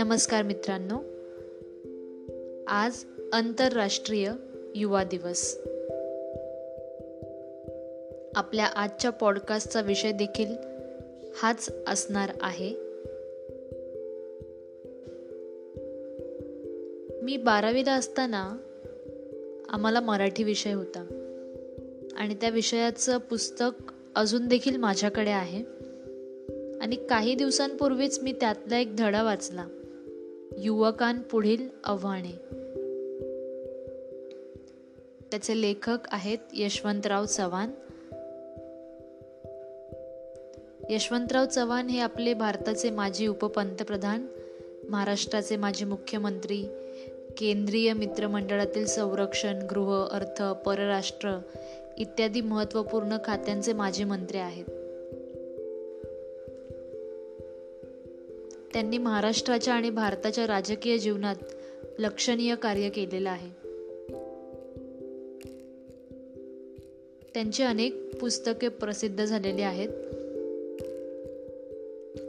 नमस्कार मित्रांनो. आज आंतरराष्ट्रीय युवा दिवस. आपल्या आजच्या पॉडकास्टचा विषय देखील हाच असणार आहे. मी बारावीला असताना आम्हाला मराठी विषय होता. आणि त्या विषयाचं पुस्तक अजून देखील माझ्याकडे आहे. आणि काही दिवसांपूर्वीच मी त्यातला एक धडा वाचला. युवकांपुढील आव्हाने. त्याचे लेखक आहेत यशवंतराव चव्हाण. यशवंतराव चव्हाण हे आपले भारताचे माजी उपपंतप्रधान महाराष्ट्राचे माजी मुख्यमंत्री केंद्रीय मित्रमंडळातील संरक्षण गृह अर्थ परराष्ट्र इत्यादी महत्त्वपूर्ण खात्यांचे माजी मंत्री आहेत. त्यांनी महाराष्ट्राच्या आणि भारताच्या राजकीय जीवनात लक्षणीय कार्य केलेलं आहे. त्यांची अनेक पुस्तके प्रसिद्ध झालेली आहेत.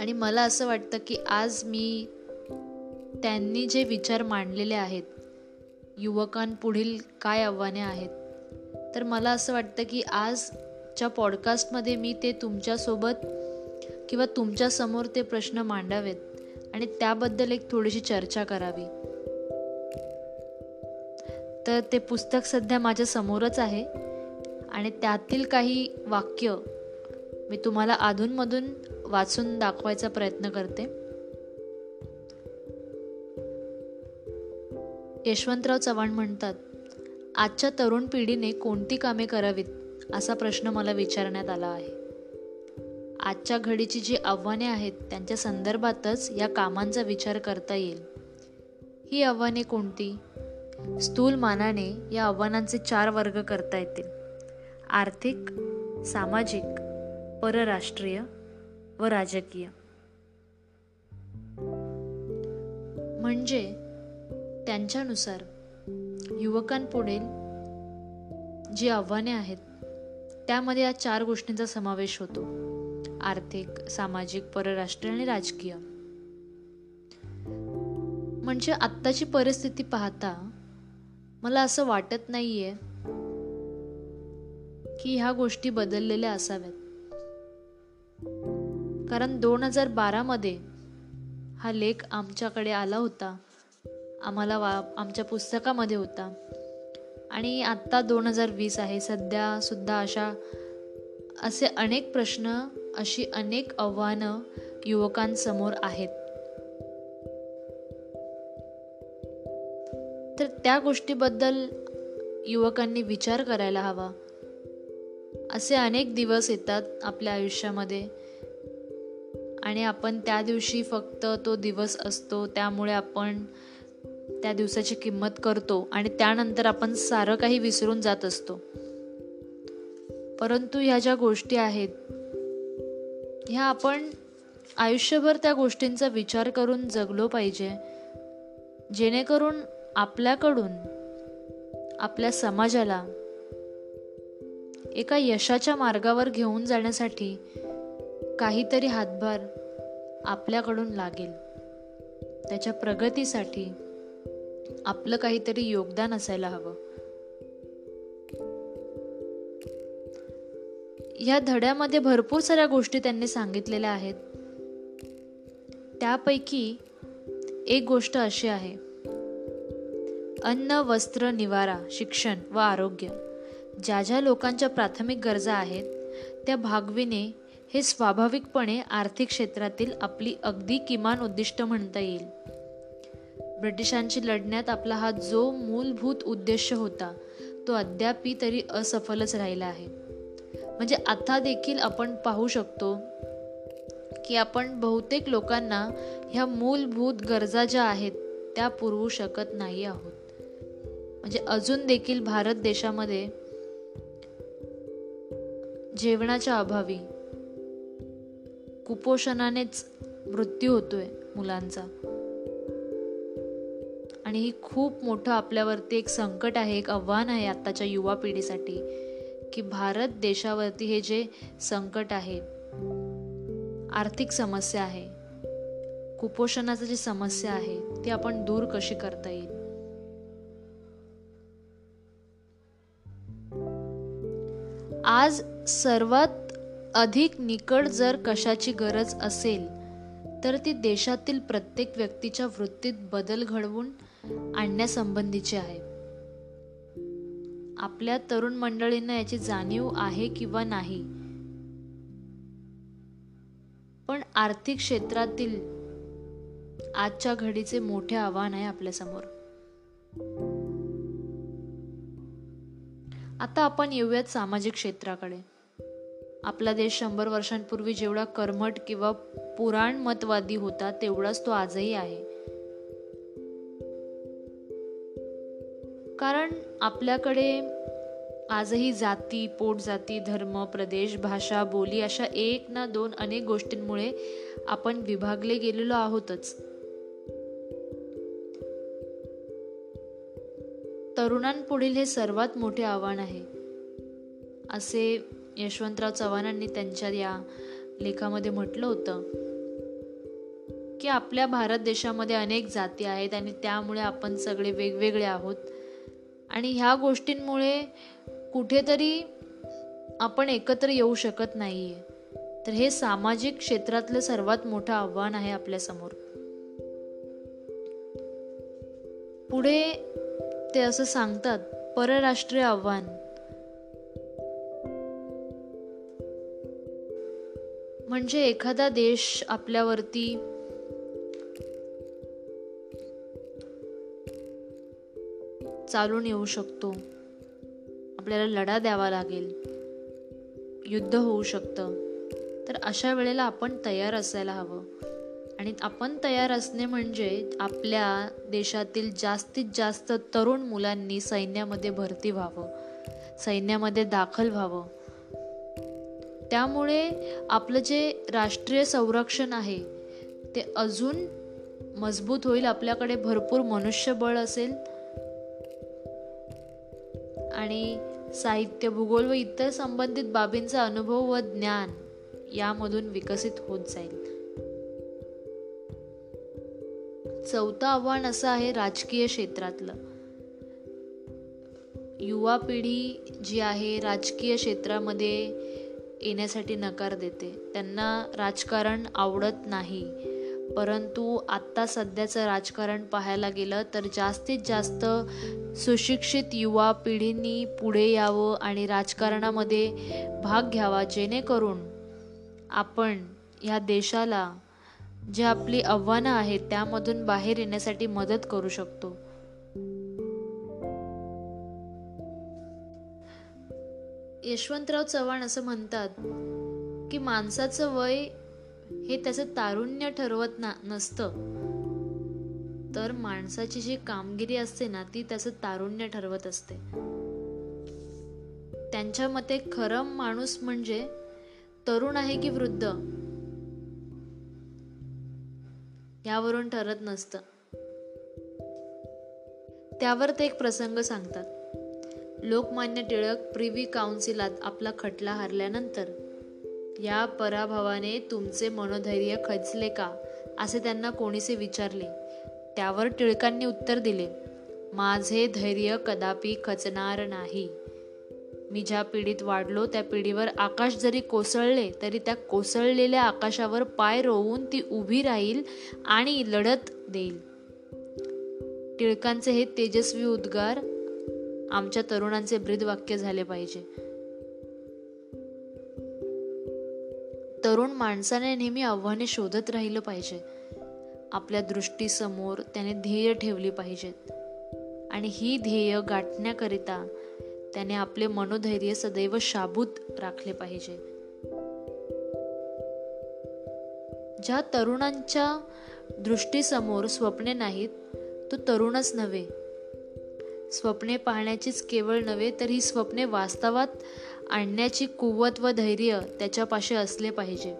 आणि मला असं वाटतं की आज मी त्यांनी जे विचार मांडलेले आहेत युवकांपुढील काय आव्हाने आहेत तर मला असं वाटतं की आजच्या पॉडकास्टमध्ये मी ते तुमच्यासोबत किंवा तुमच्यासमोर ते प्रश्न मांडावेत आणि त्याबद्दल एक थोडीशी चर्चा करावी. तर ते पुस्तक सध्या माझ्या समोरच आहे आणि त्यातील काही वाक्य मी तुम्हाला अधूनमधून वाचून दाखवायचा प्रयत्न करते. यशवंतराव चव्हाण म्हणतात आजच्या तरुण पिढीने कोणती कामे करावीत असा प्रश्न मला विचारण्यात आला आहे. आजच्या घडीची जी आव्हाने आहेत त्यांच्या संदर्भातच या कामांचा विचार करता येईल. ही आव्हाने कोणती? स्थूल मानाने या आव्हानांचे चार वर्ग करता येतील. आर्थिक सामाजिक परराष्ट्रीय व राजकीय. म्हणजे त्यांच्यानुसार युवकांपुढील जी आव्हाने आहेत त्यामध्ये या चार गोष्टींचा समावेश होतो. आर्थिक सामाजिक परराष्ट्रीय आणि राजकीय. म्हणजे आत्ताची परिस्थिती पाहता मला असं वाटत नाहीये की ह्या गोष्टी बदललेल्या असाव्यात. कारण दोन हजार बारामध्ये हा लेख आमच्याकडे आला होता. आम्हाला वा आमच्या पुस्तकामध्ये होता. आणि आत्ता दोन हजार वीस आहे. सध्यासुद्धा अशा असे अनेक प्रश्न अशी अनेक आव्हानं युवकांसमोर आहेत. तर त्या गोष्टीबद्दल युवकांनी विचार करायला हवा. असे अनेक दिवस येतात आपल्या आयुष्यामध्ये आणि आपण त्या दिवशी फक्त तो दिवस असतो त्यामुळे आपण त्या दिवसाची किंमत करतो आणि त्यानंतर आपण सारं काही विसरून जात असतो. परंतु ह्या ज्या गोष्टी आहेत ह्या आपण आयुष्यभर त्या गोष्टींचा विचार करून जगलो पाहिजे. जेणेकरून आपल्याकडून आपल्या समाजाला एका यशाच्या मार्गावर घेऊन जाण्यासाठी काहीतरी हातभार आपल्याकडून लागेल. त्याच्या प्रगतीसाठी आपलं काहीतरी योगदान असायला हवं. ह्या धड्यामध्ये भरपूर साऱ्या गोष्टी त्यांनी सांगितलेल्या आहेत. त्यापैकी एक गोष्ट अशी आहे. अन्न वस्त्र निवारा शिक्षण व आरोग्य ज्या ज्या लोकांच्या प्राथमिक गरजा आहेत त्या भागविणे हे स्वाभाविकपणे आर्थिक क्षेत्रातील आपली अगदी किमान उद्दिष्ट म्हणता येईल. ब्रिटिशांशी लढण्यात आपला हा जो मूलभूत उद्देश होता तो अद्यापी तरी असफलच राहिला आहे. म्हणजे आता देखील आपण पाहू शकतो की आपण बहुतेक लोकांना ह्या मूलभूत गरजा ज्या आहेत त्या पुरवू शकत नाही आहोत. म्हणजे अजून देखील भारत देशामध्ये जेवणाच्या अभावी कुपोषणानेच मृत्यू होतोय मुलांचा. आणि ही खूप मोठं आपल्यावरती एक संकट आहे एक आव्हान आहे आत्ताच्या युवा पिढीसाठी. की भारत देशावरती हे जे संकट आहे आर्थिक समस्या आहे कुपोषणाचं जी समस्या आहे ती आपण दूर कशी करता येईल? आज सर्वात अधिक निकड जर कशाची गरज असेल तर ती देशातील प्रत्येक व्यक्तीच्या वृत्तीत बदल घडवून आणण्यासंबंधीची आहे. आपल्या तरुण मंडळींना याची जाणीव आहे किंवा नाही. पण आर्थिक क्षेत्रातील आजच्या घडीचे मोठे आव्हान आहे आपल्यासमोर. आता आपण येऊयात सामाजिक क्षेत्राकडे. आपला देश शंभर वर्षांपूर्वी जेवढा कर्मठ किंवा पुराणमतवादी होता तेवढाच तो आजही आहे. कारण आपल्याकडे आजही जाती पोटजाती धर्म प्रदेश भाषा बोली अशा एक ना दोन अनेक गोष्टींमुळे आपण विभागले गेलेलो आहोतच. तरुणांपुढील हे सर्वात मोठे आव्हान आहे. असे यशवंतराव चव्हाणांनी त्यांच्या या लेखामध्ये म्हटलं होतं की आपल्या भारत देशामध्ये अनेक जाती आहेत आणि त्यामुळे आपण सगळे वेगवेगळे आहोत. आणि ह्या गोष्टींमुळे कुठेतरी आपण एकत्र येऊ शकत नाही आहे तर हे सामाजिक क्षेत्रातलं सर्वात मोठं आव्हान आहे आपल्यासमोर पुढे ते असं सांगतात परराष्ट्रीय आव्हान. म्हणजे एखादा देश आपल्यावरती चालून येऊ शकतो. आपल्याला लढा द्यावा लागेल. युद्ध होऊ शकतं. तर अशा वेळेला आपण तयार असायला हवं. आणि आपण तयार असणे म्हणजे आपल्या देशातील जास्तीत जास्त तरुण मुलांनी सैन्यामध्ये भरती व्हावं. सैन्यामध्ये दाखल व्हावं. त्यामुळे आपलं जे राष्ट्रीय संरक्षण आहे ते अजून मजबूत होईल. आपल्याकडे भरपूर मनुष्यबळ असेल आणि साहित्य भूगोल व इतर संबंधित बाबींचा अनुभव व ज्ञान यामधून विकसित होत जाईल. चौथं आव्हान असं आहे राजकीय क्षेत्रातलं. युवा पिढी जी आहे राजकीय क्षेत्रामध्ये येण्यासाठी नकार देते. त्यांना राजकारण आवडत नाही. परंतु आत्ता सध्याचं राजकारण पाहायला गेलं तर जास्तीत जास्त सुशिक्षित युवा पिढींनी पुढे यावं आणि राजकारणामध्ये भाग घ्यावा जेणेकरून आपण ह्या देशाला जे आपली आव्हानं आहेत त्यामधून बाहेर येण्यासाठी मदत करू शकतो. यशवंतराव चव्हाण असं म्हणतात की माणसाचं वय हे त्याचं तारुण्य ठरवत ना नसतं. तर माणसाची जी कामगिरी असते ना ती त्याचं तारुण्य ठरवत असते. त्यांच्या मते खरं माणूस म्हणजे तरुण आहे की वृद्ध? यावरून ठरत नसतं. त्यावर ते एक प्रसंग सांगतात. लोकमान्य टिळक प्रिव्ही काउन्सिलात आपला खटला हरल्यानंतर या पराभवाने तुमचे मनोधैर्य खचले का? असे त्यांना कोणीसे विचारले. त्यावर टिळकांनी उत्तर दिले माझे धैर्य कदापि खचणार नाही. मी ज्या पिढीत वाढलो त्या पिढीवर आकाश जरी कोसळले तरी त्या कोसळलेल्या आकाशावर पाय रोवून ती उभी राहील आणि लढत देईल. टिळकांचे हे तेजस्वी उद्गार आमच्या तरुणांचे ब्रीदवाक्य झाले पाहिजे. तरुण माणसाने नेहमी आव्हाने शोधत राहिलं पाहिजे. आपल्या दृष्टीसमोर त्याने ध्येय ठेवली पाहिजेत आणि ही ध्येय गाठण्याकरिता त्याने आपले मनोधैर्य सदैव शाबूत राखले पाहिजे. ज्या तरुणांच्या दृष्टीसमोर स्वप्ने नाहीत तो तरुणच नव्हे. स्वप्ने पाहण्याचीच केवळ नव्हे तर ही स्वप्ने वास्तवात आणण्याची कुवत व धैर्य त्याच्यापाशी असले पाहिजे.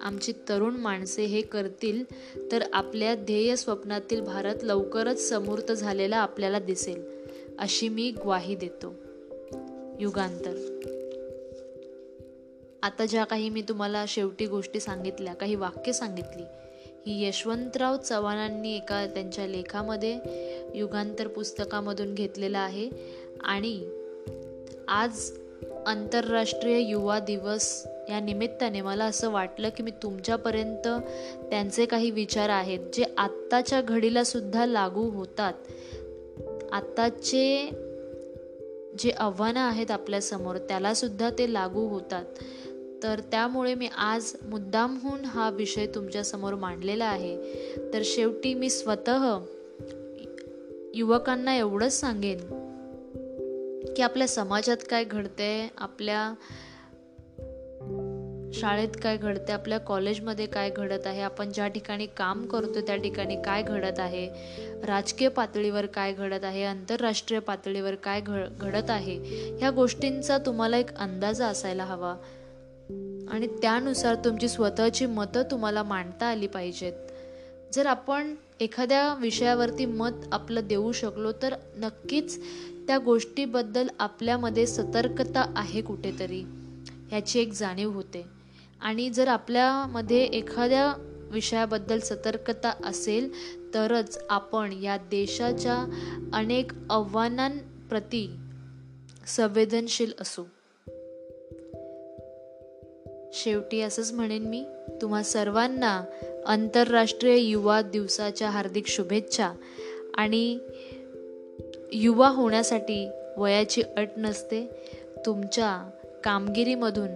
आमची तरुण माणसे हे करतील तर आपल्या ध्येय स्वप्नातील भारत लवकरच समूर्त झालेला आपल्याला दिसेल अशी मी ग्वाही देतो. युगांतर. आता ज्या काही मी तुम्हाला शेवटी गोष्टी सांगितल्या काही वाक्य सांगितली ही यशवंतराव चव्हाणांनी एका त्यांच्या लेखामध्ये युगांतर पुस्तकामधून घेतलेलं आहे आणि आज आंतरराष्ट्रीय युवा दिवस या निमित्ताने मला असं वाटलं की मी तुमच्यापर्यंत त्यांचे काही विचार आहेत जे आत्ताच्या घडीला सुद्धा लागू होतात. आत्ताचे जे आव्हानं आहेत आपल्यासमोर त्यालासुद्धा ते लागू होतात. तर त्यामुळे मी आज मुद्दामहून हा विषय तुमच्यासमोर मांडलेला आहे. तर शेवटी मी स्वतः युवकांना एवढंच सांगेन की आपल्या समाजात काय घडते आपल्या शाळेत काय घडते आपल्या कॉलेजमध्ये काय घडत आहे आपण ज्या ठिकाणी काम करतो त्या ठिकाणी काय घडत आहे राजकीय पातळीवर काय घडत आहे आंतरराष्ट्रीय पातळीवर काय घडत आहे ह्या गोष्टींचा तुम्हाला एक अंदाज असायला हवा. आणि त्यानुसार तुमची स्वतःची मतं तुम्हाला मांडता आली पाहिजेत. जर आपण एखाद्या विषयावरती मत आपलं देऊ शकलो तर नक्कीच त्या गोष्टीबद्दल आपल्यामध्ये सतर्कता आहे कुठेतरी ह्याची एक जाणीव होते. आणि जर आपल्यामध्ये एखाद्या विषयाबद्दल सतर्कता असेल तरच आपण या देशाच्या अनेक आव्हानांप्रती संवेदनशील असू. शेवटी असंच म्हणेन मी तुम्हा सर्वांना आंतरराष्ट्रीय युवा दिवसाच्या हार्दिक शुभेच्छा आणि युवा होण्यासाठी वयाची अट नसते तुमच्या कामगिरीमधून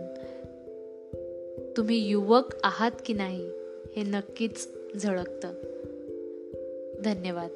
तुम्ही युवक आहात की नाही हे नक्कीच झळकतं. धन्यवाद.